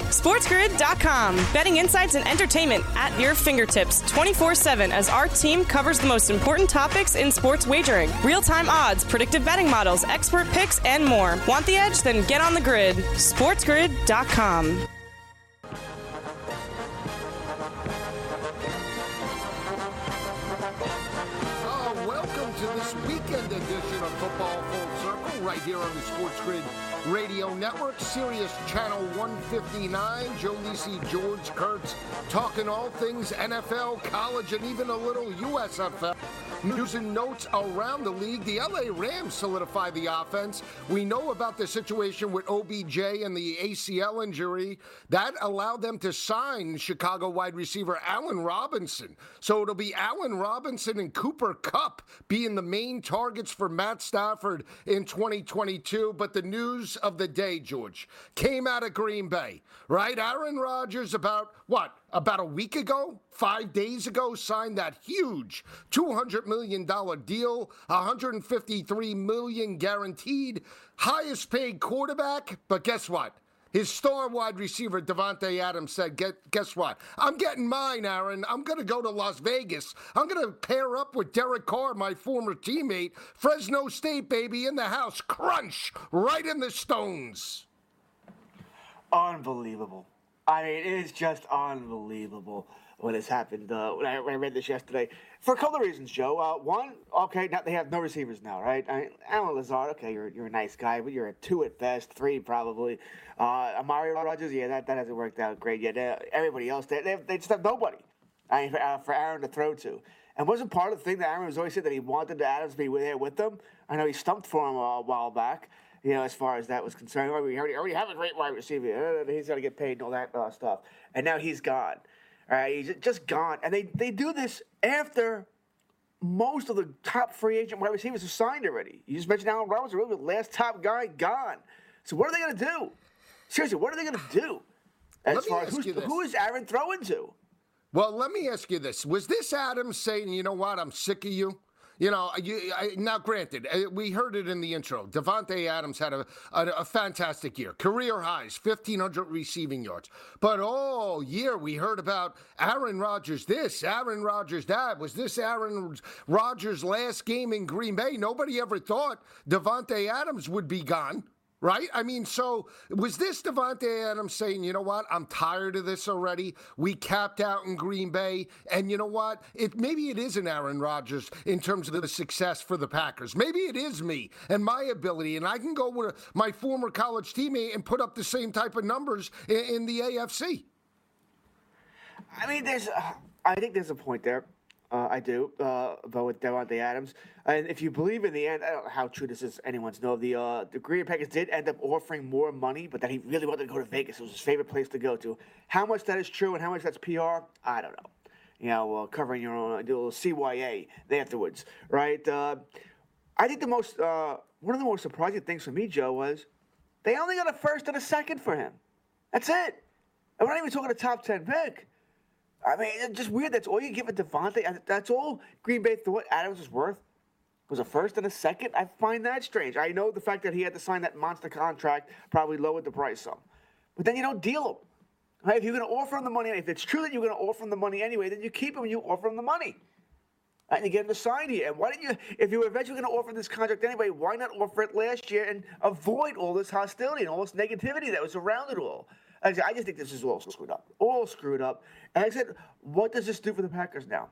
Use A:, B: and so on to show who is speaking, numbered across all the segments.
A: SportsGrid.com. Betting insights and entertainment at your fingertips 24 7 as our team covers the most important topics in sports wagering real time odds, predictive betting models, expert picks, and more. Want the edge? Then get on the grid. SportsGrid.com.
B: Oh, uh, welcome to this weekend edition of Football Full Circle right here on the Sports Grid Radio Network, Sirius Channel 159. Joe Lisi, George Kurtz, talking all things NFL, college, and even a little USFL. News and notes around the league. The LA Rams solidify the offense. We know about the situation with OBJ and the ACL injury. That allowed them to sign Chicago wide receiver Allen Robinson. So it'll be Allen Robinson and Cooper Kupp being the main targets for Matt Stafford in 2022. But the news of the day, George, came out of Green Bay, right? Aaron Rodgers, about what? About a week ago, five days ago, signed that huge $200 million deal, 153 million guaranteed, highest paid quarterback. But guess what? His star wide receiver, Davante Adams, said, Guess what? I'm getting mine, Aaron. I'm going to go to Las Vegas. I'm going to pair up with Derek Carr, my former teammate. Fresno State, baby, in the house. Crunch right in the stones.
C: Unbelievable. I mean, it is just unbelievable what has happened. Uh, when, I, when I read this yesterday, for a couple of reasons, Joe. Uh, one, okay, now they have no receivers now, right? I mean, Allen Lazard, okay, you're, you're a nice guy, but you're a two at best, three probably. Uh, Amari Rodgers, yeah, that, that hasn't worked out great yet. Uh, everybody else, they, they, they just have nobody I mean, for, uh, for Aaron to throw to. And wasn't part of the thing that Aaron was always said that he wanted Adams to be there with them? I know he stumped for him a while back you know, as far as that was concerned. We already, already have a great wide receiver. Uh, he's got to get paid and all that uh, stuff. And now he's gone. All right, he's just gone. And they, they do this after most of the top free agent wide receivers are signed already. You just mentioned Allen Robinson, really the last top guy gone. So what are they going to do? Seriously, what are they going to do? As far as who is Aaron throwing to?
B: Well, let me ask you this: Was this Adams saying, "You know what? I'm sick of you"? You know, you, I, now granted, uh, we heard it in the intro. Davante Adams had a, a, a, fantastic year, career highs, 1,500 receiving yards. But all year we heard about Aaron Rodgers this, Aaron Rodgers that. Was this Aaron Rodgers' last game in Green Bay? Nobody ever thought Davante Adams would be gone right? I mean, so was this Davante Adams saying, you know what, I'm tired of this already. We capped out in Green Bay, and you know what? It maybe it isn't Aaron Rodgers in terms of the success for the Packers. Maybe it is me and my ability, and I can go with my former college teammate and put up the same type of numbers in, in the AFC.
C: I mean, there's, uh, I think there's a point there. Uh, I do, uh, about with Davante Adams. And if you believe in the end, I don't know how true this is, anyone's know. The uh, the Green Bay Packers did end up offering more money, but that he really wanted to go to Vegas. It was his favorite place to go to. How much that is true and how much that's PR, I don't know. You know, uh, covering your own, do a little CYA afterwards, right? Uh, I think the most, uh, one of the most surprising things for me, Joe, was they only got a first and a second for him. That's it. And we're not even talking a top 10 pick. I mean, it's just weird. That's all you give a Davante. That's all Green Bay thought Adams was worth. Was a first and a second. I find that strange. I know the fact that he had to sign that monster contract probably lowered the price some, but then you don't deal him. Right? If you're going to offer him the money, if it's true that you're going to offer him the money anyway, then you keep him and you offer him the money. And you get him to sign here. And why didn't you, if you were eventually going to offer this contract anyway, why not offer it last year and avoid all this hostility and all this negativity that was around it all? I just think this is all screwed up. All screwed up. And I said, what does this do for the Packers now?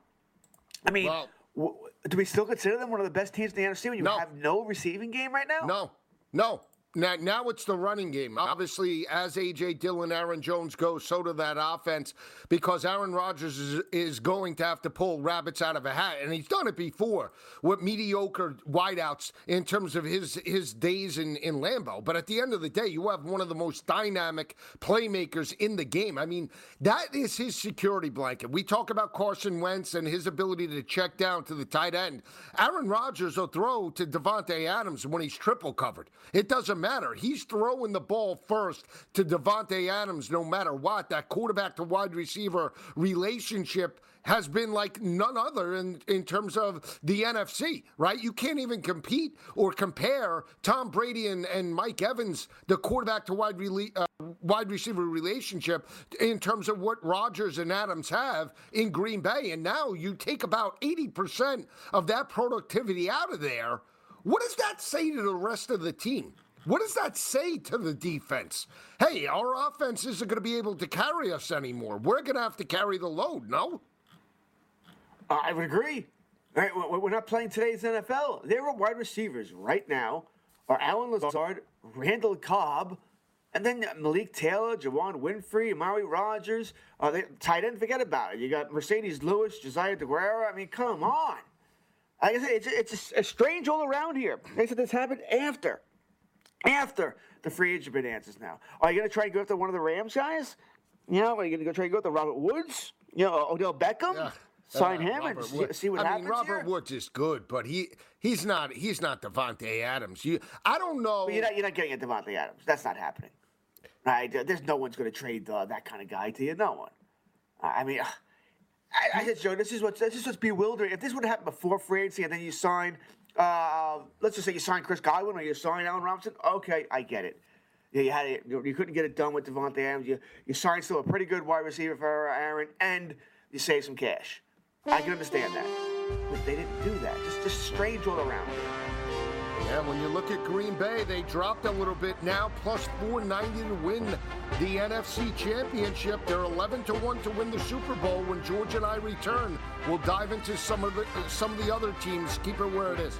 C: I mean, well, w- do we still consider them one of the best teams in the NFC when you no. have no receiving game right now?
B: No, no. Now, now it's the running game. Obviously, as A.J. Dillon, Aaron Jones goes, so do that offense because Aaron Rodgers is, is going to have to pull rabbits out of a hat. And he's done it before with mediocre wideouts in terms of his, his days in, in Lambeau. But at the end of the day, you have one of the most dynamic playmakers in the game. I mean, that is his security blanket. We talk about Carson Wentz and his ability to check down to the tight end. Aaron Rodgers will throw to Davante Adams when he's triple covered. It doesn't matter. He's throwing the ball first to Davante Adams no matter what. That quarterback to wide receiver relationship has been like none other in, in terms of the NFC, right? You can't even compete or compare Tom Brady and, and Mike Evans, the quarterback to wide, uh, wide receiver relationship, in terms of what Rodgers and Adams have in Green Bay. And now you take about 80% of that productivity out of there. What does that say to the rest of the team? What does that say to the defense? Hey, our offense isn't going to be able to carry us anymore. We're going to have to carry the load, no?
C: I would agree. Right, we're not playing today's NFL. There are wide receivers right now are Allen Lazard, Randall Cobb, and then Malik Taylor, Juwann Winfree, Amari Rodgers. Uh, they, tight end, forget about it. You got Marcedes Lewis, Josiah Deguara. I mean, come on. Like I said, it's, it's, it's strange all around here. They said this happened after, after the free agent answers now. Are you going to try and go after one of the Rams guys? You know, are you going to go try and go after Robert Woods? You know, Odell Beckham? Yeah. Sign uh, him Robert and see, see, what I happens.
B: I mean, Robert
C: here?
B: Woods is good, but he he's not he's not Davante Adams. You, I don't know.
C: But you're not you're not getting a Davante Adams. That's not happening. Right? There's no one's going to trade uh, that kind of guy to you. No one. I mean, I, I said, Joe, this is what's this is what's bewildering. If this would have happened before free agency and then you sign, uh, let's just say you sign Chris Godwin or you sign Allen Robinson, okay, I get it. Yeah, you had it. You couldn't get it done with Davante Adams. You you signed still a pretty good wide receiver for Aaron, and you save some cash. I can understand that, but they didn't do that. Just just strange all around.
B: Yeah, when you look at Green Bay, they dropped a little bit now, plus 490 to win the NFC Championship. They're 11 to 1 to win the Super Bowl. When George and I return, we'll dive into some of the some of the other teams. Keep it where it is.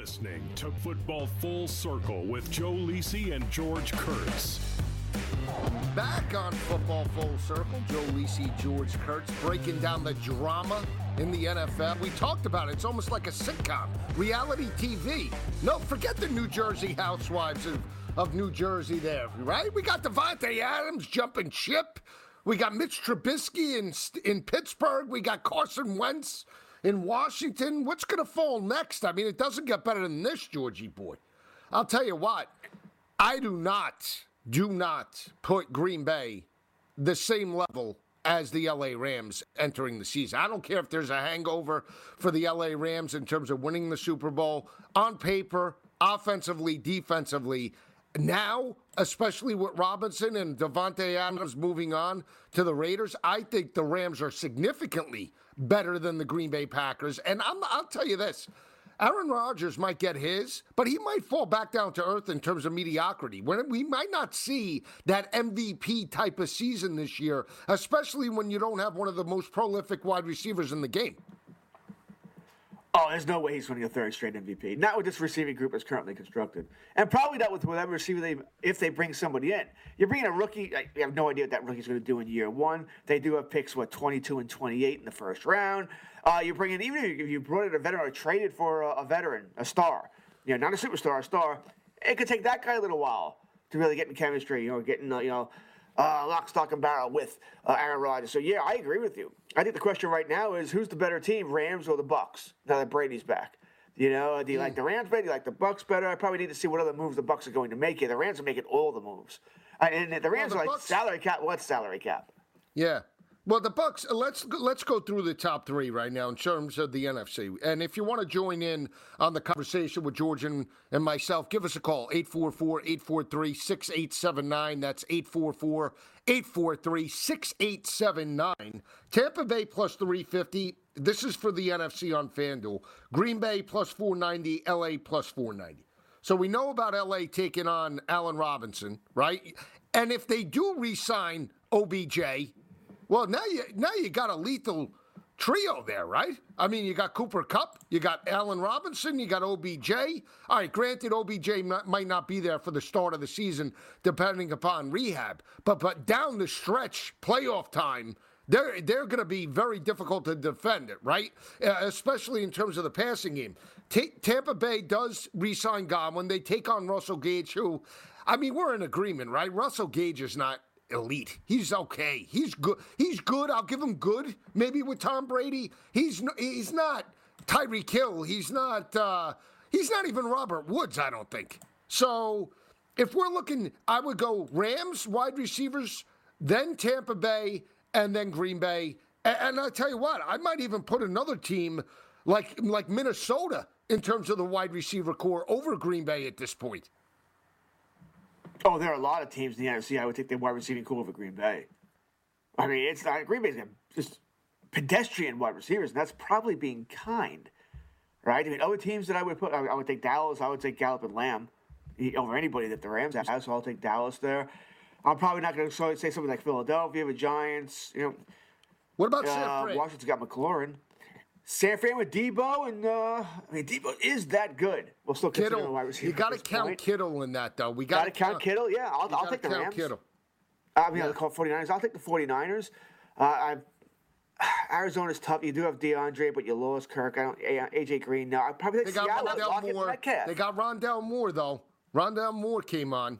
D: Listening to Football Full Circle with Joe Lisi and George Kurtz.
B: Back on Football Full Circle, Joe Lisi, George Kurtz, breaking down the drama in the NFL. We talked about it. It's almost like a sitcom, reality TV. No, forget the New Jersey Housewives of, of New Jersey there, right? We got Davante Adams jumping ship. We got Mitch Trubisky in, in Pittsburgh. We got Carson Wentz in Washington. What's going to fall next? I mean, it doesn't get better than this, Georgie boy. I'll tell you what, I do not, do not put Green Bay the same level as the LA Rams entering the season. I don't care if there's a hangover for the LA Rams in terms of winning the Super Bowl on paper, offensively, defensively. Now, especially with Robinson and Davante Adams moving on to the Raiders, I think the Rams are significantly better than the Green Bay Packers. And i will tell you this Aaron Rodgers might get his, but he might fall back down to earth in terms of mediocrity. We might not see that MVP type of season this year, especially when you don't have one of the most prolific wide receivers in the game.
C: Oh, there's no way he's winning a third straight MVP. Not with this receiving group as currently constructed, and probably not with whatever receiver they if they bring somebody in. You're bringing a rookie. You have no idea what that rookie's going to do in year one. They do have picks what 22 and 28 in the first round. Uh, you're bringing even if you brought in a veteran or traded for a, a veteran, a star, you know, not a superstar, a star. It could take that guy a little while to really get in chemistry, you know, getting uh, you know uh, lock, stock, and barrel with uh, Aaron Rodgers. So yeah, I agree with you. I think the question right now is who's the better team, Rams or the Bucs? Now that Brady's back. You know, do you mm. like the Rams better? Do you like the Bucs better? I probably need to see what other moves the Bucs are going to make here. The Rams are making all the moves, and the Rams well, the are like Bucs, salary cap. What salary cap?
B: Yeah, well, the Bucs. Let's let's go through the top three right now in terms of the NFC. And if you want to join in on the conversation with George and, and myself, give us a call 844-843-6879. That's 844-843-6879. Tampa Bay plus 350. This is for the NFC on FanDuel. Green Bay plus 490. LA plus 490. So we know about LA taking on Allen Robinson, right? And if they do re-sign OBJ well, now you now you got a lethal trio there, right? I mean, you got Cooper Kupp, you got Allen Robinson, you got OBJ. All right, granted, OBJ might not be there for the start of the season, depending upon rehab, but but down the stretch, playoff time. They're, they're going to be very difficult to defend it, right? Uh, especially in terms of the passing game. T- Tampa Bay does re sign Godwin. When they take on Russell Gage, who, I mean, we're in agreement, right? Russell Gage is not elite. He's okay. He's good. He's good. I'll give him good. Maybe with Tom Brady, he's he's not Tyreek Hill. He's not. Uh, he's not even Robert Woods. I don't think. So, if we're looking, I would go Rams wide receivers, then Tampa Bay, and then Green Bay. And, and I tell you what, I might even put another team like like Minnesota in terms of the wide receiver corps over Green Bay at this point.
C: Oh, there are a lot of teams in the NFC I would take their wide receiving corps over Green Bay. I mean, it's not Green Bay's just pedestrian wide receivers, and that's probably being kind, right? I mean, other teams that I would put, I, I would take Dallas, I would take Gallup and Lamb over anybody that the Rams have, so I'll take Dallas there. I'm probably not going to say something like Philadelphia, the Giants, you know.
B: What about uh,
C: Washington's got McLaurin. San Fran with Deebo, and uh, I mean Deebo is that good. We'll still Kittle. Wide receiver
B: you got to count
C: point.
B: Kittle in that, though. We
C: got to count, count Kittle. Yeah, I'll, I'll take the Rams.
B: Kittle.
C: I mean, yeah. I'll call 49ers. I'll take the 49ers. Uh, I, Arizona's tough. You do have DeAndre, but you lost Kirk. I don't. AJ Green. No, I probably think they got Seattle. Rondale
B: Moore. They got Rondale Moore though. Rondale Moore came on.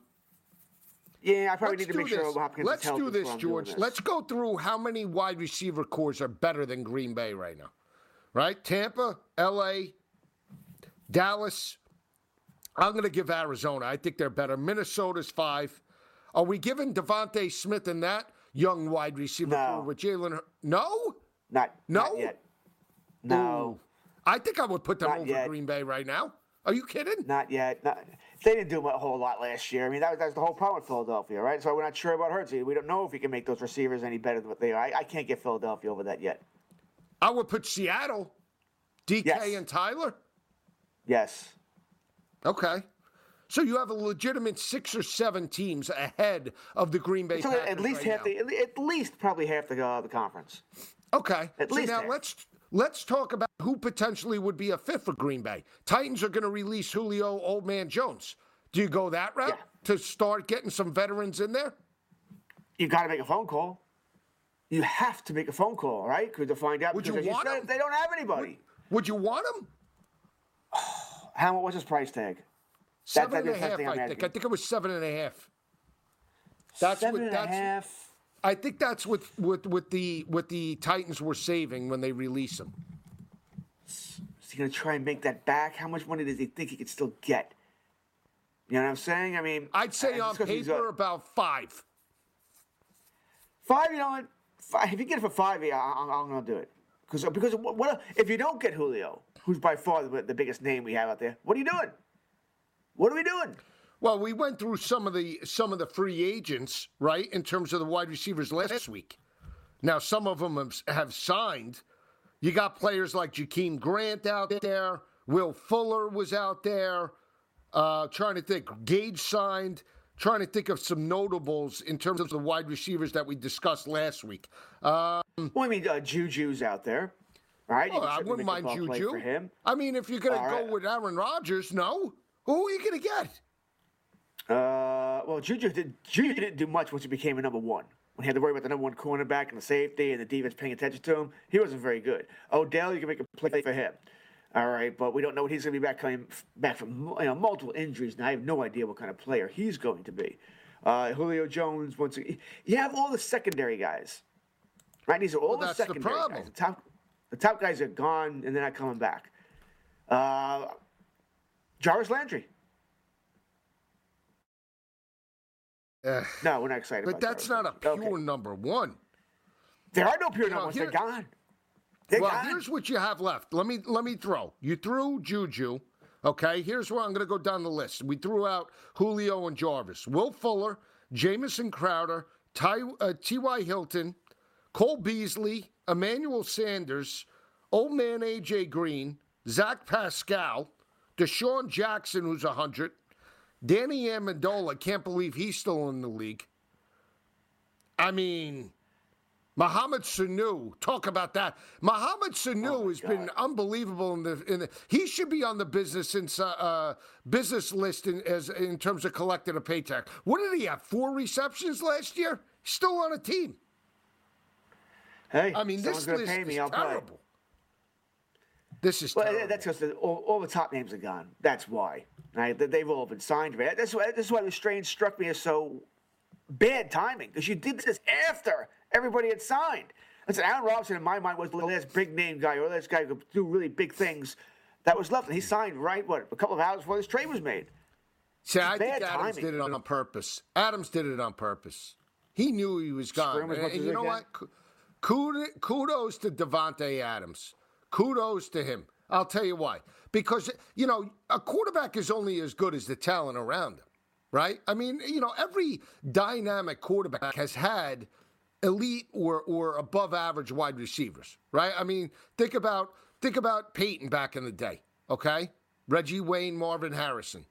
C: Yeah, I probably Let's need to make this. sure Hopkins.
B: Let's do this, George. Let's go through how many wide receiver cores are better than Green Bay right now right? Tampa, LA, Dallas. I'm going to give Arizona. I think they're better. Minnesota's five. Are we giving DeVonta Smith and that young wide receiver
C: no.
B: with Jalen? No,
C: not
B: no
C: not yet. No,
B: Ooh. I think I would put them not over yet. Green Bay right now. Are you kidding?
C: Not yet. Not, they didn't do a whole lot last year. I mean, that was, that was the whole problem with Philadelphia, right? So we're not sure about Hurts. We don't know if he can make those receivers any better than what they are. I, I can't get Philadelphia over that yet.
B: I would put Seattle, DK yes. and Tyler.
C: Yes.
B: Okay. So you have a legitimate six or seven teams ahead of the Green Bay. So
C: at least
B: right
C: half
B: now.
C: the, at least probably half the uh, the conference.
B: Okay.
C: At
B: so
C: least
B: now
C: half.
B: let's let's talk about who potentially would be a fifth for Green Bay. Titans are going to release Julio Old Man Jones. Do you go that route yeah. to start getting some veterans in there?
C: You got to make a phone call you have to make a phone call, right? To find out.
B: Would you want
C: said, They don't have anybody.
B: Would, would you want him?
C: How much was his price tag?
B: Seven that, and a half, I think. I think it was seven and a half.
C: That's seven what, and that's, a half.
B: I think that's what, what, what the what the Titans were saving when they release him.
C: Is he going to try and make that back? How much money does he think he could still get? You know what I'm saying? I mean,
B: I'd say on paper about five.
C: Five, you know what? Five, if you get it for five, yeah, I'm, I'm going to do it. Because because what if you don't get Julio, who's by far the, the biggest name we have out there? What are you doing? What are we doing?
B: Well, we went through some of the some of the free agents, right, in terms of the wide receivers last week. Now, some of them have, have signed. You got players like Jakeem Grant out there, Will Fuller was out there. Uh, trying to think. Gage signed. Trying to think of some notables in terms of the wide receivers that we discussed last week. Um,
C: well, I mean, uh, Juju's out there. Right?
B: Oh, I wouldn't mind Juju. I mean, if you're going to go right. with Aaron Rodgers, no. Who are you going to get?
C: Uh, well, Juju did. Juju didn't do much once he became a number one. When he had to worry about the number one cornerback and the safety and the defense paying attention to him, he wasn't very good. Odell, you can make a play for him. All right, but we don't know what he's going to be back coming back from you know, multiple injuries. And I have no idea what kind of player he's going to be. Uh, Julio Jones, once again, you have all the secondary guys, right? These are all
B: well,
C: the secondary
B: the
C: guys. The top, the top guys are gone and they're not coming back. Uh, Jarvis Landry. Uh, no, we're not excited.
B: But that's
C: Jarvis.
B: not a pure okay. number one.
C: There are no pure you numbers. Know, here, they're gone.
B: Well, here's what you have left. Let me let me throw. You threw Juju. Okay, here's where I'm going to go down the list. We threw out Julio and Jarvis, Will Fuller, Jamison Crowder, uh, T.Y. Hilton, Cole Beasley, Emmanuel Sanders, old man A.J. Green, Zach Pascal, DeSean Jackson, who's 100, Danny Amendola, can't believe he's still in the league. I mean, Mohamed Sanu, talk about that. Mohamed Sanu oh has God. been unbelievable in the, in the. He should be on the business in, uh, uh, business list in, as in terms of collecting a paycheck. What did he have? Four receptions last year. Still on a team.
C: Hey,
B: I mean, this list
C: pay me,
B: is
C: I'll
B: terrible. Play. This is
C: well,
B: terrible.
C: that's because all, all, the top names are gone. That's why. Right? They've all been signed. Right? That's why. This is why the strange struck me as so bad timing because you did this after everybody had signed. Listen, Allen Robinson in my mind was the last big name guy or the last guy who could do really big things that was left, and he signed right what a couple of hours before this trade was made.
B: See, I think Adams timing. did it on purpose. Adams did it on purpose. He knew he was gone. And, and you know what? Kudos to Davante Adams. Kudos to him. I'll tell you why. Because you know a quarterback is only as good as the talent around him, right? I mean, you know, every dynamic quarterback has had elite or or above average wide receivers, right? I mean, think about think about Peyton back in the day, okay? Reggie Wayne, Marvin Harrison,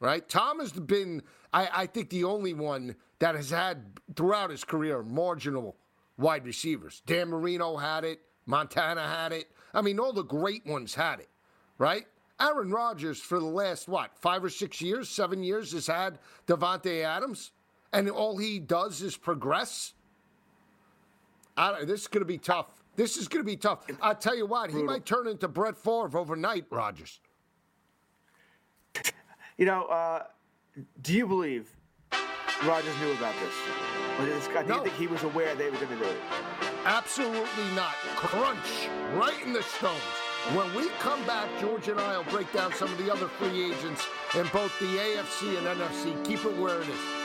B: right? Tom has been, I, I think, the only one that has had throughout his career marginal wide receivers. Dan Marino had it, Montana had it. I mean, all the great ones had it, right? Aaron Rodgers for the last what five or six years, seven years has had Davante Adams, and all he does is progress. This is going to be tough. This is going to be tough. I'll tell you what, he might turn into Brett Favre overnight, Rodgers.
C: You know, uh, do you believe Rodgers knew about this? Do no. you think he was aware they were going to do it?
B: Absolutely not. Crunch right in the stones. When we come back, George and I will break down some of the other free agents in both the AFC and NFC. Keep it where it is.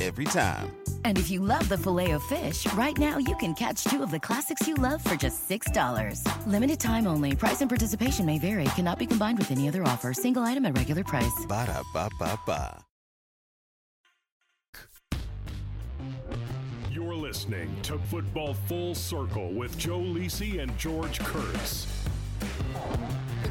E: every time.
F: And if you love the filet of fish, right now you can catch two of the classics you love for just $6. Limited time only. Price and participation may vary. Cannot be combined with any other offer. Single item at regular price.
E: Ba da ba ba ba.
D: You're listening to Football Full Circle with Joe Lisi and George Kurtz.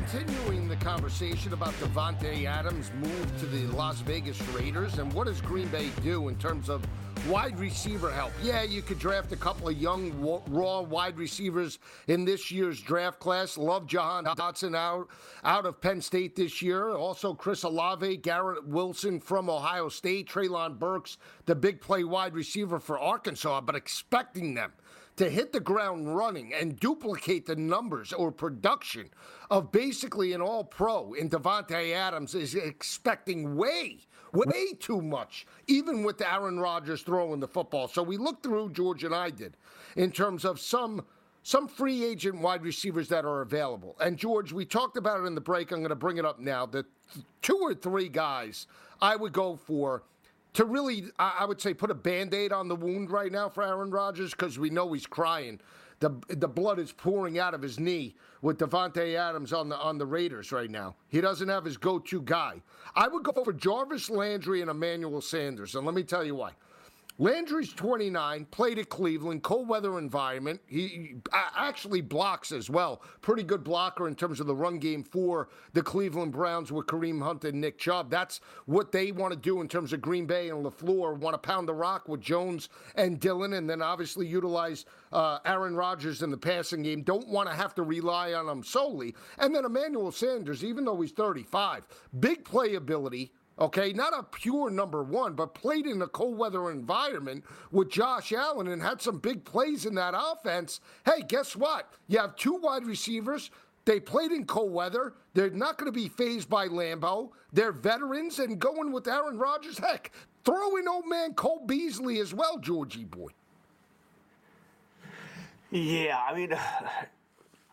B: Continuing the conversation about Davante Adams' move to the Las Vegas Raiders and what does Green Bay do in terms of wide receiver help? Yeah, you could draft a couple of young raw wide receivers in this year's draft class. Love Jahan Dotson out out of Penn State this year. Also Chris Olave, Garrett Wilson from Ohio State, Treylon Burks, the big play wide receiver for Arkansas, but expecting them to hit the ground running and duplicate the numbers or production of basically an all pro in Davante Adams is expecting way, way too much, even with Aaron Rodgers throwing the football. So we looked through, George and I did, in terms of some some free agent wide receivers that are available. And George, we talked about it in the break. I'm going to bring it up now. The two or three guys I would go for to really, I would say, put a band aid on the wound right now for Aaron Rodgers because we know he's crying. The, the blood is pouring out of his knee with Davante Adams on the on the Raiders right now. He doesn't have his go-to guy. I would go for Jarvis Landry and Emmanuel Sanders, and let me tell you why. Landry's 29, played at Cleveland, cold weather environment. He, actually blocks as well. Pretty good blocker in terms of the run game for the Cleveland Browns with Kareem Hunt and Nick Chubb. That's what they want to do in terms of Green Bay and LaFleur. Want to pound the rock with Jones and Dillon, and then obviously utilize uh, Aaron Rodgers in the passing game. Don't want to have to rely on him solely. And then Emmanuel Sanders, even though he's 35, big playability okay? Not a pure number one, but played in a cold weather environment with Josh Allen and had some big plays in that offense. Hey, guess what? You have two wide receivers. They played in cold weather. They're not going to be phased by Lambeau. They're veterans and going with Aaron Rodgers. Heck, throw in old man Cole Beasley as well, Georgie boy.
C: Yeah, I mean,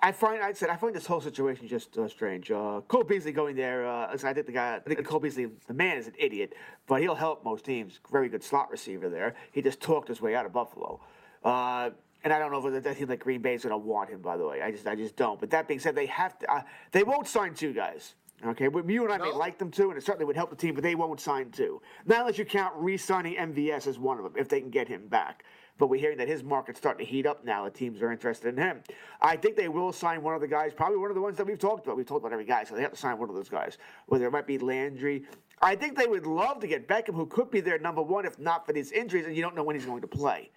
C: I find I said I find this whole situation just uh, strange. Uh, Cole Beasley going there. Uh, I think the guy, I think Cole Beasley, the man is an idiot, but he'll help most teams. Very good slot receiver there. He just talked his way out of Buffalo. Uh, and I don't know if that team like Green Bay is going to want him. By the way, I just I just don't. But that being said, they have to. Uh, they won't sign two guys. Okay, you and I no. may like them too, and it certainly would help the team, but they won't sign two. Not unless you count re-signing MVS as one of them, if they can get him back but we're hearing that his market's starting to heat up now. The teams are interested in him. I think they will sign one of the guys, probably one of the ones that we've talked about. We've talked about every guy, so they have to sign one of those guys. Whether it might be Landry. I think they would love to get Beckham, who could be their number one if not for these injuries, and you don't know when he's going to play.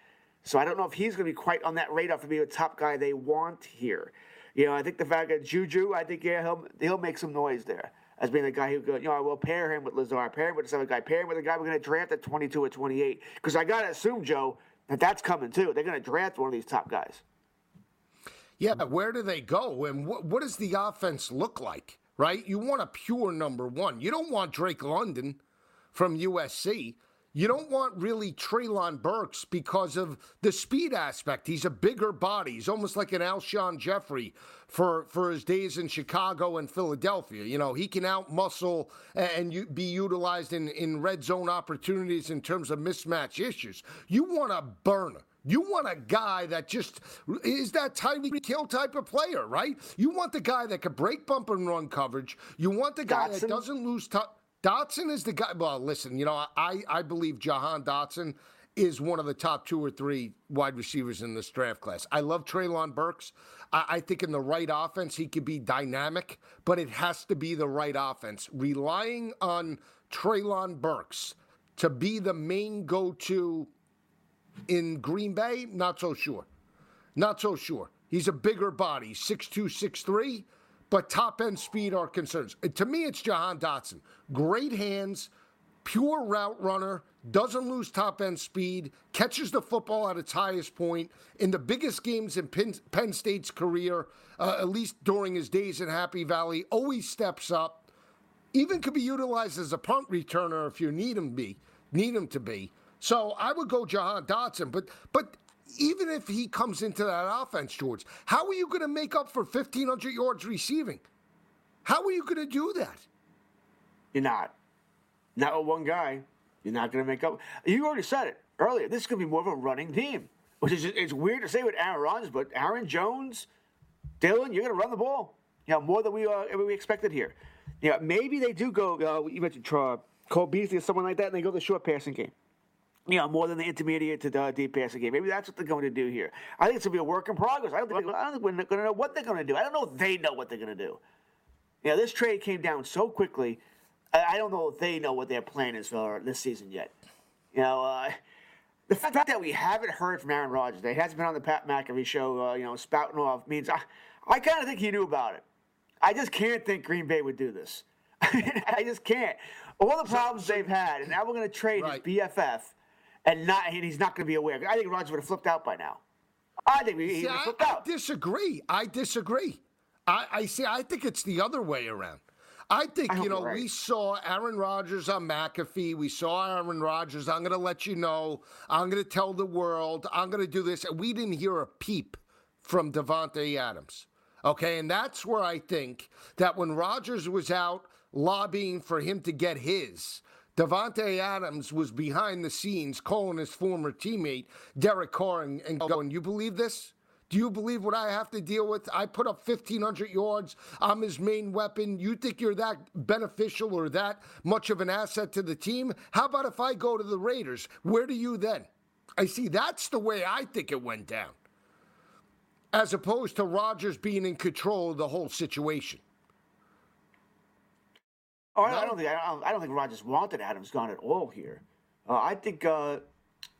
C: So I don't know if he's going to be quite on that radar for being the top guy they want here. You know, I think the fact that Juju, I think yeah, he'll he'll make some noise there as being the guy who you know, I will pair him with Lazard, pair him with this other guy, pair him with a guy we're going to draft at 22 or 28. Because I got to assume, Joe, that that's coming too. They're going to draft one of these top guys.
B: Yeah, but where do they go? And what, what does the offense look like, right? You want a pure number one. You don't want Drake London from USC. You don't want really Treylon Burks because of the speed aspect. He's a bigger body. He's almost like an Alshon Jeffery for, for his days in Chicago and Philadelphia. You know, he can outmuscle and be utilized in, in red zone opportunities in terms of mismatch issues. You want a burner. You want a guy that just is that Tyreek Hill type of player, right? You want the guy that could break bump and run coverage. You want the guy Dotson. that doesn't lose touch. Dotson is the guy. Well, listen, you know, I, I believe Jahan Dotson is one of the top two or three wide receivers in this draft class. I love Treylon Burks. I, I think in the right offense, he could be dynamic, but it has to be the right offense. Relying on Treylon Burks to be the main go to in Green Bay, not so sure. Not so sure. He's a bigger body, 6'2, 6'3 but top end speed are concerns. To me, it's Jahan Dotson. Great hands, pure route runner, doesn't lose top end speed, catches the football at its highest point. In the biggest games in Penn, Penn State's career, uh, at least during his days in Happy Valley, always steps up. Even could be utilized as a punt returner if you need him be, need him to be. So I would go Jahan Dotson, but but even if he comes into that offense, George, how are you going to make up for 1,500 yards receiving? How are you going to do that?
C: You're not. Not with one guy. You're not going to make up. You already said it earlier. This is going to be more of a running team, which is it's weird to say with Aaron Rodgers, but Aaron Jones, Dillon, you're going to run the ball. You know, more than we uh, we expected here. Yeah, maybe they do go. Uh, you mentioned uh, Cole Beasley or someone like that, and they go the short passing game. You know, more than the intermediate to the deep passing game. Maybe that's what they're going to do here. I think it's going to be a work in progress. I don't think, I don't think we're going to know what they're going to do. I don't know if they know what they're going to do. You know, this trade came down so quickly. I don't know if they know what their plan is for this season yet. You know, uh, the fact that we haven't heard from Aaron Rodgers, that he hasn't been on the Pat McAfee show, uh, you know, spouting off, means I, I kind of think he knew about it. I just can't think Green Bay would do this. I just can't. All the problems so, so, they've had, and now we're going to trade right. his BFF, and not, and he's not going to be aware. I think Rodgers would have flipped out by now. I think he, see, would have flipped
B: I,
C: out.
B: I disagree. I disagree. I, I see. I think it's the other way around. I think, I you know, right. we saw Aaron Rodgers on McAfee. We saw Aaron Rodgers. I'm going to let you know. I'm going to tell the world. I'm going to do this. And we didn't hear a peep from Davante Adams. Okay. And that's where I think that when Rodgers was out lobbying for him to get his, Davante Adams was behind the scenes calling his former teammate, Derek Carr, and, and going, You believe this? Do you believe what I have to deal with? I put up 1,500 yards. I'm his main weapon. You think you're that beneficial or that much of an asset to the team? How about if I go to the Raiders? Where do you then? I see that's the way I think it went down, as opposed to Rodgers being in control of the whole situation.
C: Oh, I, don't think I don't, I don't think Rodgers wanted Adams gone at all here. Uh, I think uh,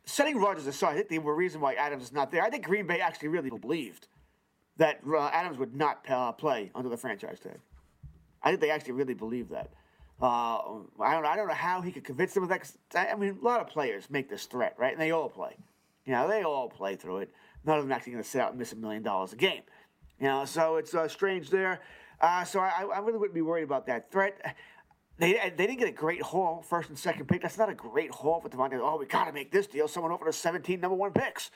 C: setting Rodgers aside, I think the reason why Adams is not there, I think Green Bay actually really believed that uh, Adams would not uh, play under the franchise tag. I think they actually really believed that. Uh, I don't. I don't know how he could convince them of that. I mean, a lot of players make this threat, right? And they all play. You know, they all play through it. None of them actually going to sit out and miss a million dollars a game. You know, so it's uh, strange there. Uh, so I, I really wouldn't be worried about that threat. They, they didn't get a great haul, first and second pick. That's not a great haul for Davante. Oh, we got to make this deal. Someone offered us 17 number one picks.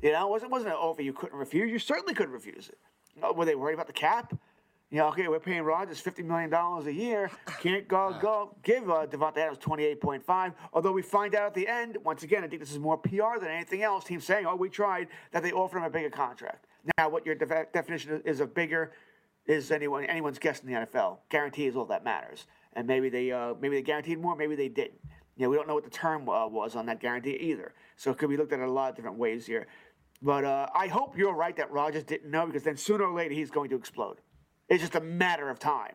C: You know, it wasn't, wasn't an offer you couldn't refuse. You certainly couldn't refuse it. Oh, were they worried about the cap? You know, okay, we're paying Rodgers $50 million a year. Can't go, go give uh, Davante Adams 28.5. Although we find out at the end, once again, I think this is more PR than anything else. Team saying, oh, we tried, that they offered him a bigger contract. Now, what your de- definition is of bigger is anyone anyone's guess in the NFL. Guarantee is all that matters and maybe they uh, maybe they guaranteed more, maybe they didn't. You know, we don't know what the term uh, was on that guarantee either. So it could be looked at in a lot of different ways here. But uh, I hope you're right that Rodgers didn't know because then sooner or later he's going to explode. It's just a matter of time.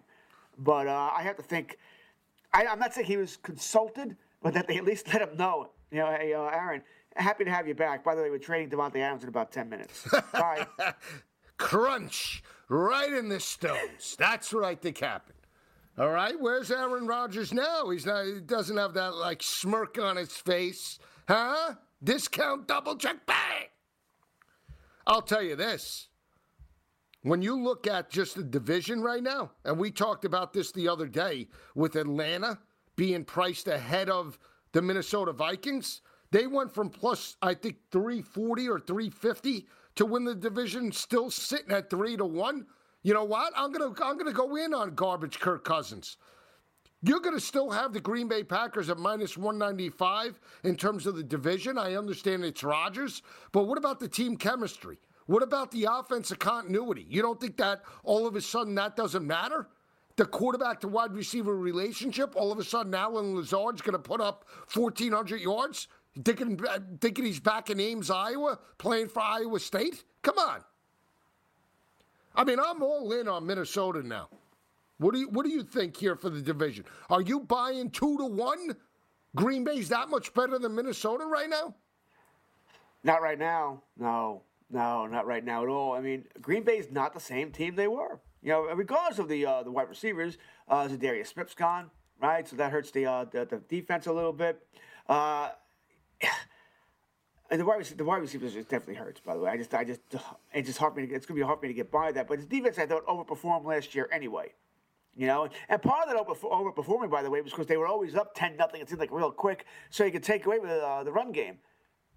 C: But uh, I have to think. I, am not saying he was consulted, but that they at least let him know. You know, hey, uh, Aaron, happy to have you back. By the way, we're trading Davante Adams in about 10 minutes. Bye.
B: Crunch right in the stones. That's what I think happened. All right, where's Aaron Rodgers now? He's not. He doesn't have that like smirk on his face, huh? Discount double check bang. I'll tell you this. When you look at just the division right now, and we talked about this the other day with Atlanta being priced ahead of the Minnesota Vikings, they went from plus I think 340 or 350 to win the division, still sitting at three to one. You know what? I'm gonna I'm gonna go in on garbage Kirk Cousins. You're going to still have the Green Bay Packers at minus 195 in terms of the division. I understand it's Rodgers, but what about the team chemistry? What about the offensive continuity? You don't think that all of a sudden that doesn't matter? The quarterback to wide receiver relationship, all of a sudden Allen Lazard's going to put up 1,400 yards? Thinking, thinking he's back in Ames, Iowa, playing for Iowa State? Come on. I mean, I'm all in on Minnesota now. What do you What do you think here for the division? Are you buying two to one? Green Bay's that much better than Minnesota right now?
C: Not right now. No, no, not right now at all. I mean, Green Bay's not the same team they were. You know, regardless of the uh, the wide receivers, uh, Darius Smith's gone, right? So that hurts the uh, the, the defense a little bit. Uh, and the wide receiver, the wide receivers just definitely hurts. By the way, I just, I just, it just hard me. To, it's going to be hard for me to get by that. But his defense, I thought, overperformed last year anyway. You know, and part of that overperforming, by the way, was because they were always up ten nothing. It seemed like real quick, so you could take away with uh, the run game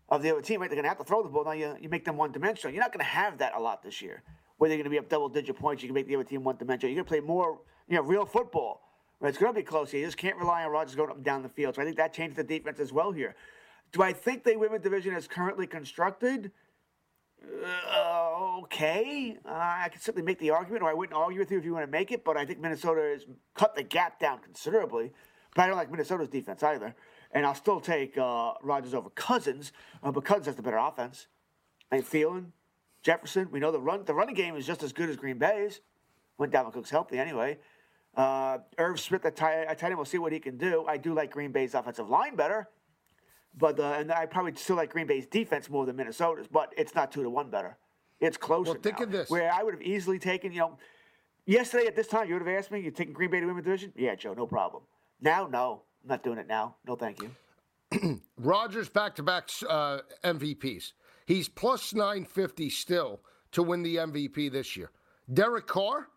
C: of the other team. Right, they're going to have to throw the ball. Now you, you make them one dimensional. You're not going to have that a lot this year. Where they're going to be up double digit points, you can make the other team one dimensional. You're to play more, you know, real football. Right? It's going to be close. You just can't rely on Rodgers going up and down the field. So I think that changed the defense as well here. Do I think the the division is currently constructed? Uh, okay, uh, I can certainly make the argument, or I wouldn't argue with you if you want to make it. But I think Minnesota has cut the gap down considerably. But I don't like Minnesota's defense either. and I'll still take uh, Rodgers over Cousins, uh, but Cousins has the better offense. And Thielen, Jefferson, we know the run the running game is just as good as Green Bay's when Dalvin Cook's healthy anyway. Uh, Irv Smith, I tight him. We'll see what he can do. I do like Green Bay's offensive line better, but uh, and I probably still like Green Bay's defense more than Minnesota's. But it's not two to one better. It's closer.
B: Well, think
C: now,
B: of this.
C: Where I would have easily taken, you know, yesterday at this time, you would have asked me, you taking Green Bay to win the division? Yeah, Joe, no problem. Now, no, I'm not doing it now. No, thank you.
B: Rodgers back to back MVPs. He's plus 950 still to win the MVP this year. Derek Carr,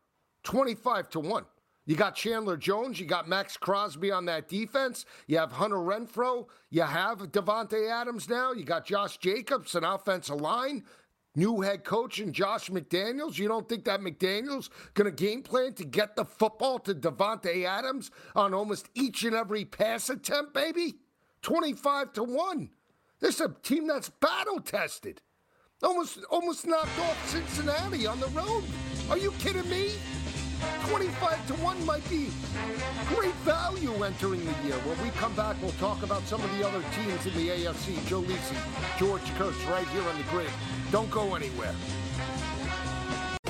B: 25 to 1. You got Chandler Jones, you got Maxx Crosby on that defense, you have Hunter Renfrow. you have Davante Adams now, you got Josh Jacobs, an offensive line, new head coach and Josh McDaniels. You don't think that McDaniels going to game plan to get the football to Davante Adams on almost each and every pass attempt, baby? 25 to 1. This is a team that's battle tested. Almost almost knocked off Cincinnati on the road. Are you kidding me? 25 to 1 might be great value entering the year. When we come back, we'll talk about some of the other teams in the AFC. Joe Lisi, George Kurtz, right here on the grid. Don't go anywhere.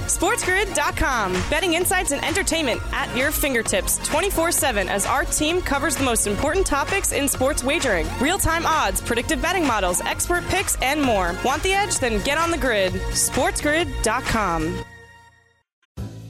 A: SportsGrid.com. Betting insights and entertainment at your fingertips 24 7 as our team covers the most important topics in sports wagering real time odds, predictive betting models, expert picks, and more. Want the edge? Then get on the grid. SportsGrid.com.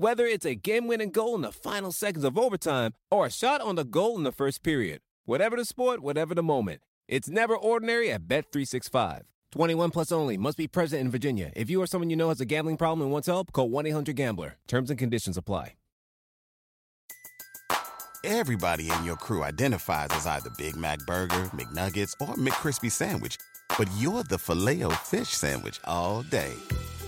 G: Whether it's a game winning goal in the final seconds of overtime or a shot on the goal in the first period. Whatever the sport, whatever the moment. It's never ordinary at Bet365. 21 plus only. Must be present in Virginia. If you or someone you know has a gambling problem and wants help, call 1 800 Gambler. Terms and conditions apply.
E: Everybody in your crew identifies as either Big Mac Burger, McNuggets, or McCrispy Sandwich. But you're the filet fish Sandwich all day.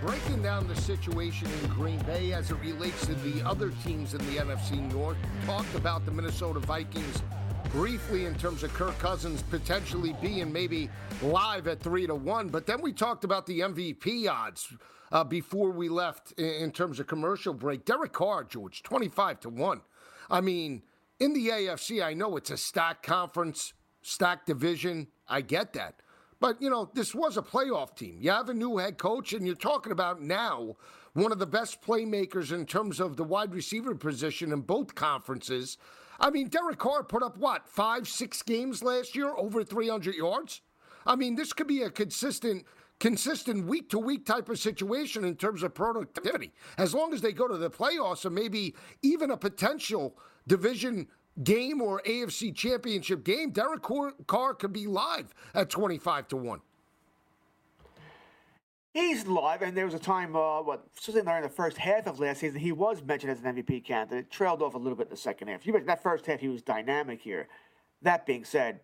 B: Breaking down the situation in Green Bay as it relates to the other teams in the NFC North. Talked about the Minnesota Vikings briefly in terms of Kirk Cousins potentially being maybe live at three to one, but then we talked about the MVP odds uh, before we left in, in terms of commercial break. Derek Carr, George, twenty-five to one. I mean, in the AFC, I know it's a stacked conference, stacked division. I get that. But, you know, this was a playoff team. You have a new head coach, and you're talking about now one of the best playmakers in terms of the wide receiver position in both conferences. I mean, Derek Carr put up what, five, six games last year, over 300 yards? I mean, this could be a consistent consistent week to week type of situation in terms of productivity. As long as they go to the playoffs or maybe even a potential division game or AFC championship game, Derek Carr could be live at 25 to 1.
C: He's live, and there was a time, uh, what, certainly during the first half of last season, he was mentioned as an MVP candidate. It trailed off a little bit in the second half. You mentioned that first half, he was dynamic here. That being said,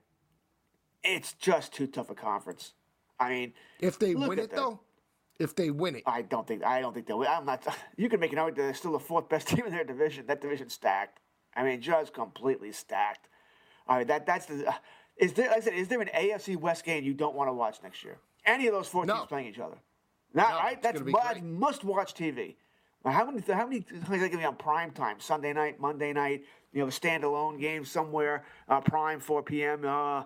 C: it's just too tough a conference. I mean,
B: if they win it, though, if they win it,
C: I don't think I don't think they'll win. I'm not. You can make an argument they're still the fourth best team in their division. That division's stacked. I mean, just completely stacked. All right, that that's the. Uh, is there? Like I said, is there an AFC West game you don't want to watch next year? Any of those four
B: no.
C: teams playing each other? Not
B: no,
C: right. That's must, must-watch TV. How many? How many? Things are going to be on prime time? Sunday night, Monday night. You know, a standalone game somewhere. Uh, prime 4 p.m. Uh,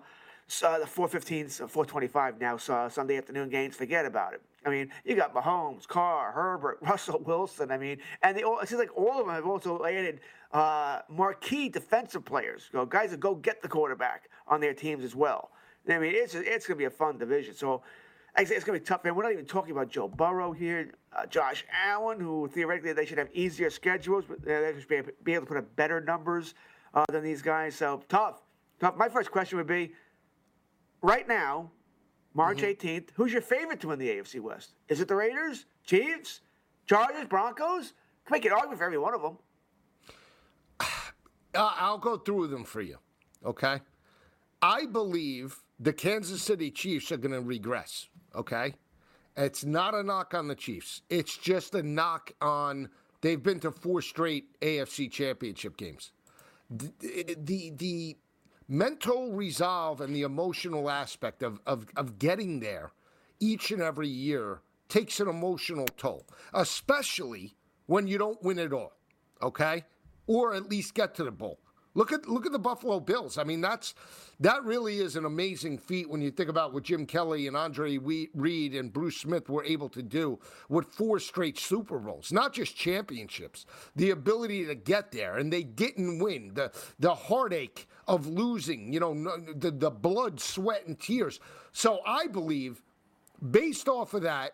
C: uh, the 415, 425 now, so Sunday afternoon games, forget about it. I mean, you got Mahomes, Carr, Herbert, Russell Wilson. I mean, and they all, it seems like all of them have also added uh, marquee defensive players, you know, guys that go get the quarterback on their teams as well. I mean, it's it's going to be a fun division. So, it's, it's going to be tough, man. We're not even talking about Joe Burrow here, uh, Josh Allen, who theoretically they should have easier schedules, but they should be, be able to put up better numbers uh, than these guys. So tough, tough. My first question would be, right now, March mm-hmm. 18th, who's your favorite to win the AFC West? Is it the Raiders, Chiefs, Chargers, Broncos? Can make an argument for every one of them.
B: I'll go through them for you. Okay. I believe the Kansas City Chiefs are going to regress. Okay. It's not a knock on the Chiefs. It's just a knock on they've been to four straight AFC championship games. The, the, the mental resolve and the emotional aspect of, of, of getting there each and every year takes an emotional toll, especially when you don't win it all, okay? Or at least get to the bowl. Look at look at the Buffalo Bills. I mean, that's that really is an amazing feat when you think about what Jim Kelly and Andre Reed and Bruce Smith were able to do with four straight Super Bowls, not just championships. The ability to get there, and they didn't win. The the heartache of losing, you know, the the blood, sweat, and tears. So I believe, based off of that,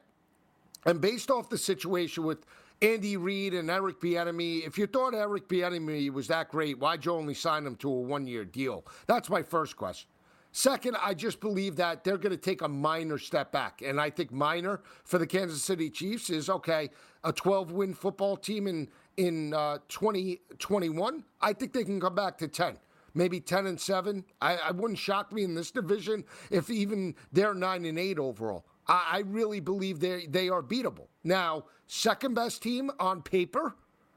B: and based off the situation with Andy Reid and Eric Bieniemy. If you thought Eric Bieniemy was that great, why'd you only sign him to a one-year deal? That's my first question. Second, I just believe that they're going to take a minor step back. And I think minor for the Kansas City Chiefs is okay, a 12 win football team in, in uh, 2021. I think they can come back to 10, maybe 10 and 7. I, I wouldn't shock me in this division if even they're 9 and 8 overall. I, really believe they, they are beatable. Now, second best team on paper,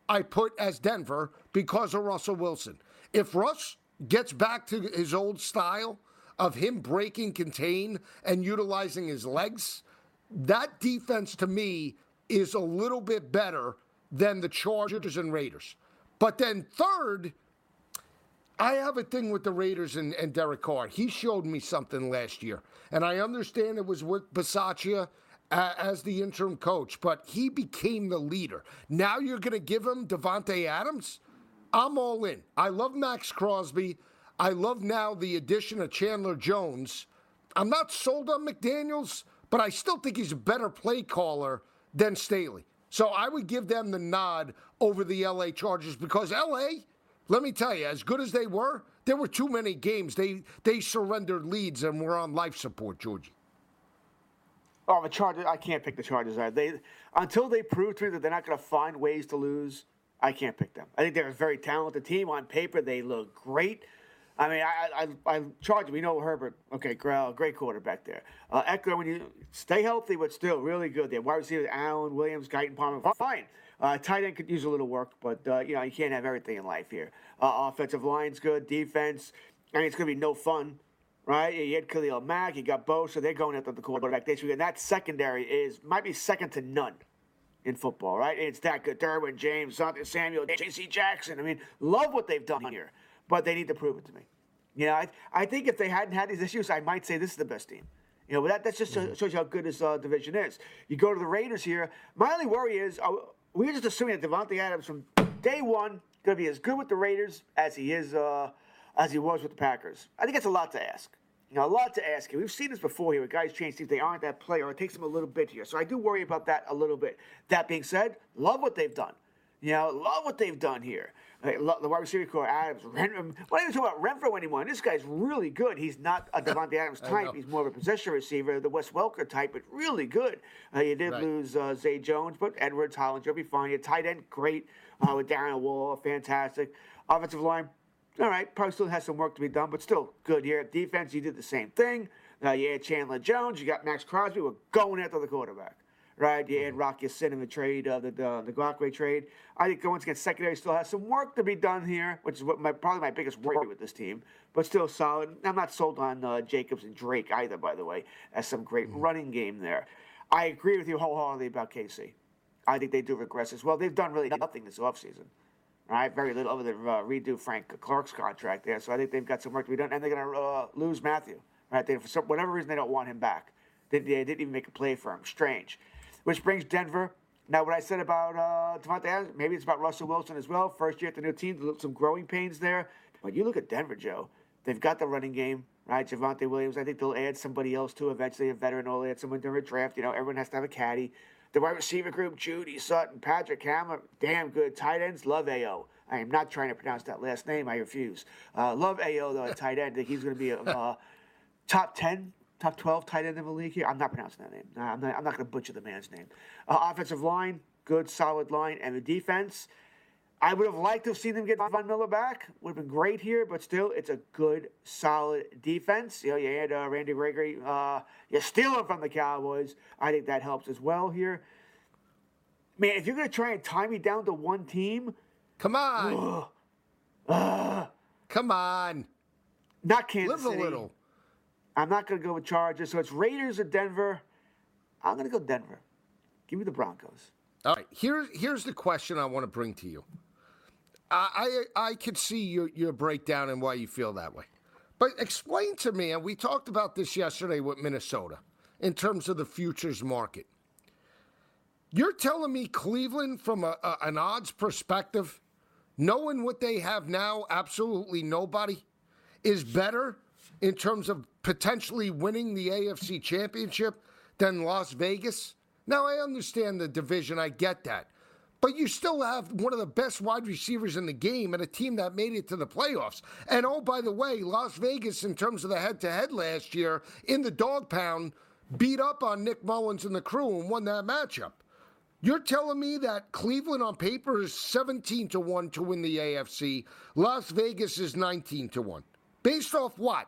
B: I put as Denver because of Russell Wilson. If Russ gets back to his old style of him breaking, contain, and utilizing his legs, that defense to me is a little bit better than the Chargers and Raiders. But then third, I have a thing with the Raiders and, and Derek Carr. He showed me something last year. And I understand it was with Bisaccia uh, as the interim coach, but he became the leader. Now you're going to give him Davante Adams? I'm all in. I love Maxx Crosby. I love now the addition of Chandler Jones. I'm not sold on McDaniels, but I still think he's a better play caller than Staley. So I would give them the nod over the LA Chargers because LA, let me tell you, as good as they were, there were too many games. They they surrendered leads and were on life support, Georgie.
C: Oh, the Chargers! I can't pick the Chargers. They until they prove to me that they're not going to find ways to lose. I can't pick them. I think they're a very talented team. On paper, they look great. I mean, I I, I charge. We know Herbert. Okay, great, great quarterback there. Uh, Ekeler, when you stay healthy, but still really good. They wide receivers: Allen, Williams, Guyton, Palmer. Fine. Uh, tight end could use a little work, but uh, you know you can't have everything in life here. Uh, offensive line's good. Defense. I mean, it's going to be no fun right? You had Khalil Mack, you got Bo, so they're going after the quarterback this week. And that secondary is might be second to none in football, right? It's that good. Derwin James, Samuel, J.C. Jackson. I mean, love what they've done here, but they need to prove it to me. You know, I, I think if they hadn't had these issues, I might say this is the best team. You know, but that that's just mm-hmm. shows you how good this uh, division is. You go to the Raiders here. My only worry is uh, we're just assuming that Davante Adams from day one going to be as good with the Raiders as he is uh, as he was with the Packers. I think that's a lot to ask. You know, a lot to ask. We've seen this before here. Guys change teams, they aren't that player. It takes them a little bit here. So I do worry about that a little bit. That being said, love what they've done. You know, love what they've done here. The wide receiver corps, Adams, Renfrow. Why don't you talk about Renfrow anymore? This guy's really good. He's not a Davante Adams type. He's more of a possession receiver, the Wes Welker type, but really good. Uh, you did right. lose uh, Zay Jones, but Edwards, Holland, you'll be fine. Your tight end, great. Uh, with Darren Waller, fantastic. Offensive line, all right, probably still has some work to be done, but still good here. Defense, you did the same thing. Uh, you had Chandler Jones, you got Maxx Crosby. We're going after the quarterback, right? You had mm-hmm. Rock Ya-Sin in the trade, uh, the the, the Ngakoue trade. I think going against secondary still has some work to be done here, which is what my probably my biggest worry with this team, but still solid. I'm not sold on uh, Jacobs and Drake either, by the way, as some great mm-hmm. running game there. I agree with you wholeheartedly about KC. I think they do regress as well. They've done really nothing this offseason. Right, very little other than uh, redo Frank Clark's contract there. So I think they've got some work to be done, and they're going to uh, lose Mathieu, Right, they, for some, whatever reason they don't want him back. They, they, didn't even make a play for him. Strange. Which brings Denver. Now, what I said about uh, Davante Adams, maybe it's about Russell Wilson as well. First year at the new team, some growing pains there. But you look at Denver, Joe. They've got the running game. right? Javonte Williams. I think they'll add somebody else too eventually, a veteran. They'll add someone during a draft. You know, everyone has to have a caddy. The wide receiver group: Jeudy Sutton, Patrick Hamler, damn good tight ends. Love Ao. I am not trying to pronounce that last name. I refuse. Uh, love Ao though at tight end. I think he's going to be a uh, top ten, top twelve tight end in the league here. I'm not pronouncing that name. I'm not. I'm not going to butcher the man's name. Uh, offensive line, good, solid line, and the defense. I would have liked to have seen them get Von Miller back. Would have been great here, but still, it's a good, solid defense. You know, you had uh, Randy Gregory. Uh, you steal him from the Cowboys. I think that helps as well here. Man, if you're going to try and tie me down to one team,
B: come on, uh, come on,
C: not Kansas
B: Live
C: City.
B: a little.
C: I'm not going to go with Chargers. So it's Raiders or Denver. I'm going to go Denver. Give me the Broncos.
B: All right. Here's here's the question I want to bring to you. I, I I could see your your breakdown and why you feel that way. But explain to me, and we talked about this yesterday with Minnesota in terms of the futures market. You're telling me Cleveland, from a, a, an odds perspective, knowing what they have now, absolutely nobody, is better in terms of potentially winning the AFC championship than Las Vegas? Now, I understand the division, I get that. But you still have one of the best wide receivers in the game and a team that made it to the playoffs. And oh, by the way, Las Vegas, in terms of the head to head last year in the dog pound, beat up on Nick Mullens and the crew and won that matchup. You're telling me that Cleveland on paper is 17 to 1 to win the AFC, Las Vegas is 19 to 1. Based off what?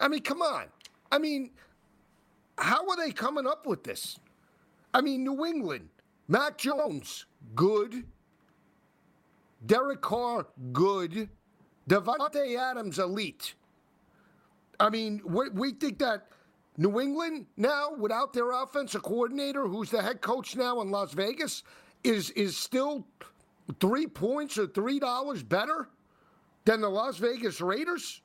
B: I mean, come on. I mean, how are they coming up with this? I mean, New England, Mac Jones, good. Derek Carr, good. Davante Adams, elite. I mean, we, we think that New England now, without their offensive coordinator, who's the head coach now in Las Vegas, is is still three points or three dollars better than the Las Vegas Raiders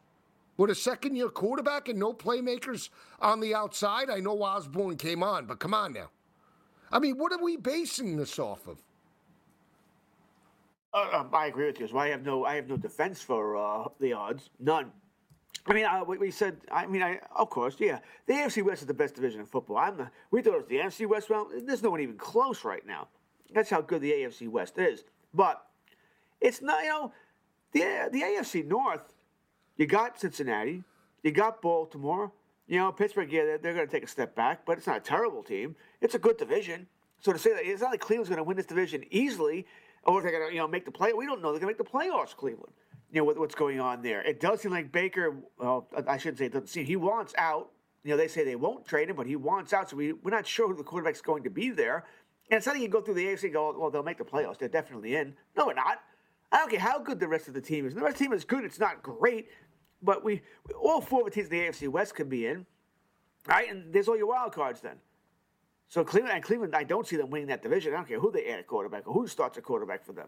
B: with a second year quarterback and no playmakers on the outside. I know Osborne came on, but come on now. I mean, what are we basing this off of?
C: Uh, um, I agree with you. So I have no, I have no defense for uh, the odds, none. I mean, uh, we, we said. I mean, I of course, yeah. The AFC West is the best division in football. I'm the, we thought it was the NFC West. Well, there's no one even close right now. That's how good the AFC West is. But it's not. You know, the the AFC North. You got Cincinnati. You got Baltimore. You know, Pittsburgh. Yeah, they're, they're going to take a step back, but it's not a terrible team. It's a good division. So to say that it's not like Cleveland's going to win this division easily, or they're going to you know make the play. We don't know they're going to make the playoffs. Cleveland you know, what, what's going on there. It does seem like Baker, well, I shouldn't say it doesn't seem, he wants out. You know, they say they won't trade him, but he wants out. So we, we're not sure who the quarterback's going to be there. And it's not like you go through the AFC and go, well, they'll make the playoffs. They're definitely in. No, we're not. I don't care how good the rest of the team is. The rest of the team is good. It's not great. But we, all four of the teams in the AFC West could be in. Right? And there's all your wild cards then. So Cleveland and Cleveland, I don't see them winning that division. I don't care who they add a quarterback or who starts a quarterback for them.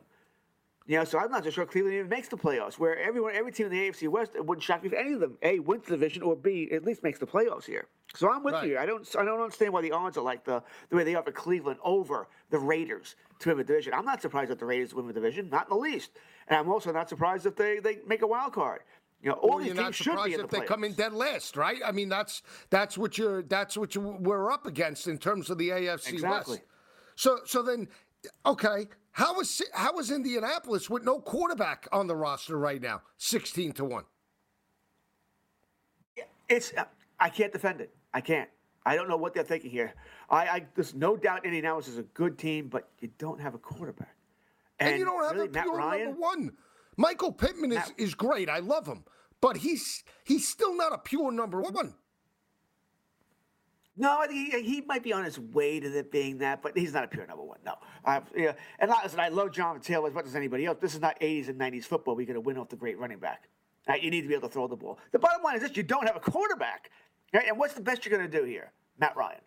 C: You know, so I'm not so sure Cleveland even makes the playoffs. Where everyone, every team in the AFC West, it wouldn't shock me if any of them a wins the division or b at least makes the playoffs here. So I'm with
B: Right.
C: you. I don't, I don't understand why the odds are like the the way they are for Cleveland over the Raiders to win the division. I'm not surprised that the Raiders win the division, not in the least. And I'm also not surprised if they they make a wild card. You know, all
B: Well,
C: these
B: you're
C: teams
B: not
C: should be
B: surprised
C: in the
B: if they come in dead last, right? I mean, that's that's what you're that's what you we're up against in terms of the AFC
C: Exactly.
B: West. So so then, okay, how is how is Indianapolis with no quarterback on the roster right now, sixteen to one?
C: It's I can't defend it. I can't. I don't know what they're thinking here. I, I there's no doubt Indianapolis is a good team, but you don't have a quarterback.
B: And, you don't have
C: really,
B: a
C: Matt
B: pure
C: Ryan.
B: number one. Michael Pittman is,
C: Matt-
B: is great. I love him, but he's he's still not a pure number one.
C: No, he, he might be on his way to it being that, but he's not a pure number one. No, yeah. And listen, I love Jonathan Taylor as much as anybody else. This is not 80s and 90s football. We're going to win off the great running back. Right? You need to be able to throw the ball. The bottom line is this: you don't have a quarterback. Right? And what's the best you're going to do here, Matt Ryan?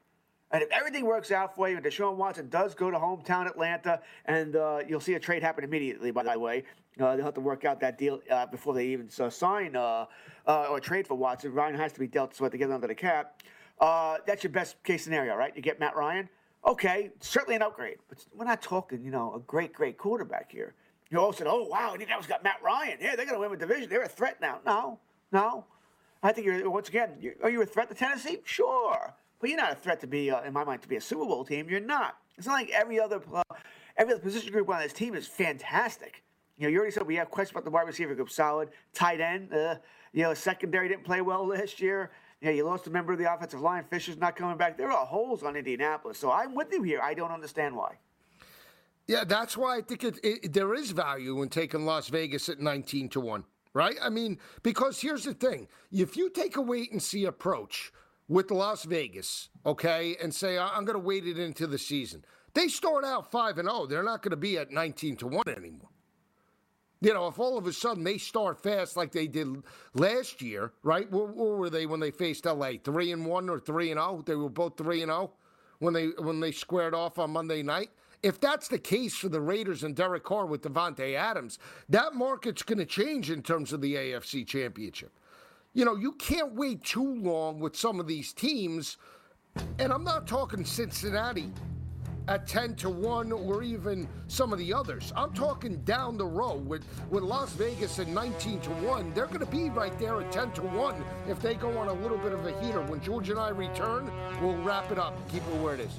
C: And if everything works out for you, and Deshaun Watson does go to hometown Atlanta, and uh, you'll see a trade happen immediately. By the way, uh, they'll have to work out that deal uh, before they even uh, sign uh, uh, or trade for Watson. Ryan has to be dealt so they get under the cap. Uh, that's your best case scenario, right? You get Matt Ryan. Okay, certainly an upgrade, but we're not talking, you know, a great, great quarterback here. You all said, "Oh wow, Indianapolis got Matt Ryan. Yeah, they're going to win the division. They're a threat now." No, no. I think you're once again. You're, are you a threat to Tennessee? Sure, but you're not a threat to be, uh, in my mind, to be a Super Bowl team. You're not. It's not like every other uh, every other position group on this team is fantastic. You know, you already said we have questions about the wide receiver group. Solid, tight end. Uh, you know, secondary didn't play well last year. Know, you lost a member of the offensive line. Fisher's not coming back. There are holes on Indianapolis. So I'm with you here. I don't understand why.
B: Yeah, that's why I think it, it, there is value in taking Las Vegas at 19 to 1, right? I mean, because here's the thing if you take a wait and see approach with Las Vegas, okay, and say, I'm going to wait it into the season, they start out 5 and 0. They're not going to be at 19 to 1 anymore. You know, if all of a sudden they start fast like they did last year, right? Where, where were they when they faced LA? Three and one or three and zero? They were both three and zero when they when they squared off on Monday night. If that's the case for the Raiders and Derek Carr with Davante Adams, that market's going to change in terms of the AFC Championship. You know, you can't wait too long with some of these teams, and I'm not talking Cincinnati at 10 to 1 or even some of the others. I'm talking down the road with, with Las Vegas at 19 to 1. They're going to be right there at 10 to 1 if they go on a little bit of a heater. When George and I return, we'll wrap it up keep it where it is.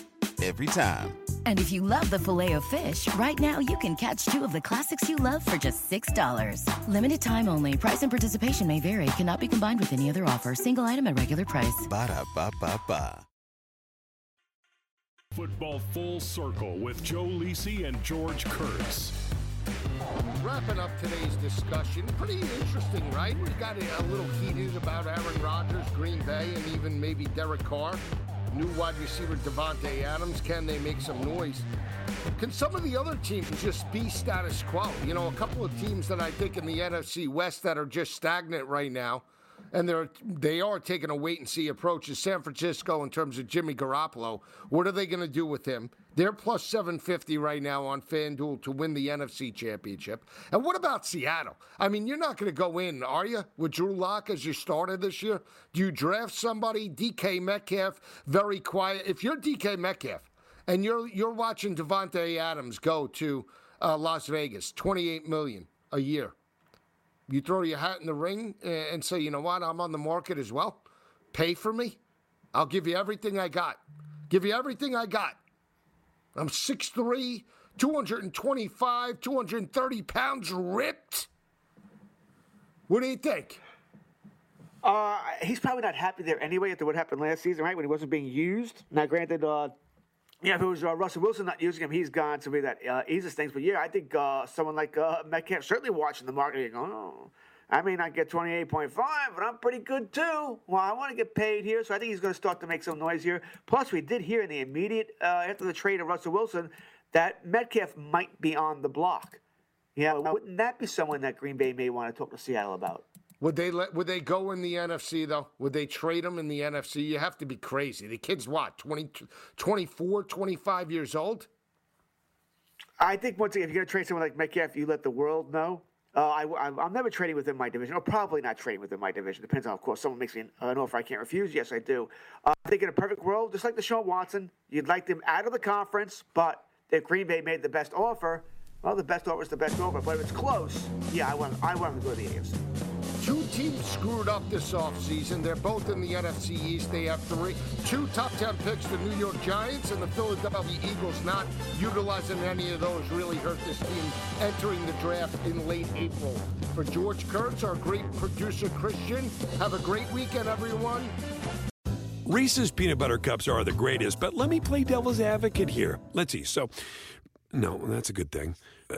E: every time.
F: And if you love the filet of fish, right now you can catch two of the classics you love for just $6. Limited time only. Price and participation may vary. Cannot be combined with any other offer. Single item at regular price.
E: Ba da ba ba ba.
D: Football Full Circle with Joe Lisi and George Kurtz.
B: Wrapping up today's discussion, pretty interesting, right? We got a little heated about Aaron Rodgers, Green Bay, and even maybe Derek Carr. New wide receiver Davante Adams. Can they make some noise? Can some of the other teams just be status quo? You know, a couple of teams that I think in the NFC West that are just stagnant right now and they're they are taking a wait and see approach is San Francisco in terms of Jimmy Garoppolo. What are they going to do with him? They're plus 750 right now on FanDuel to win the NFC Championship. And what about Seattle? I mean, you're not going to go in, are you, with Drew Lock as your starter this year? Do you draft somebody? DK Metcalf, very quiet. If you're DK Metcalf and you're you're watching Davante Adams go to uh, Las Vegas, 28 million a year you throw your hat in the ring and say, you know what, I'm on the market as well. Pay for me. I'll give you everything I got. Give you everything I got. I'm 6'3, 225, 230 pounds ripped. What do you think?
C: Uh, he's probably not happy there anyway after what happened last season, right? When he wasn't being used. Now, granted, uh, yeah, if it was uh, Russell Wilson not using him, he's gone to be that uh, easiest things. But yeah, I think uh, someone like uh, Metcalf certainly watching the market going, oh, I may not get 28.5, but I'm pretty good too. Well, I want to get paid here, so I think he's going to start to make some noise here. Plus, we did hear in the immediate, uh, after the trade of Russell Wilson, that Metcalf might be on the block. Yeah, wouldn't that be someone that Green Bay may want to talk to Seattle about?
B: Would they let? Would they go in the NFC though? Would they trade him in the NFC? You have to be crazy. The kid's what 20, 24, 25 years old.
C: I think once again, if you're going to trade someone like Metcalf, you let the world know. Uh, I, am never trading within my division, or probably not trading within my division. Depends on, of course, someone makes me an, an offer I can't refuse. Yes, I do. Uh, I think in a perfect world, just like the Deshaun Watson, you'd like them out of the conference, but if Green Bay made the best offer, well, the best offer is the best offer. But if it's close, yeah, I want I want them to go to the AFC.
B: Two teams screwed up this offseason. They're both in the NFC East. They have three, two top 10 picks, the New York Giants and the Philadelphia Eagles. Not utilizing any of those really hurt this team entering the draft in late April. For George Kurtz, our great producer Christian, have a great weekend, everyone.
H: Reese's peanut butter cups are the greatest, but let me play devil's advocate here. Let's see. So, no, that's a good thing. Uh,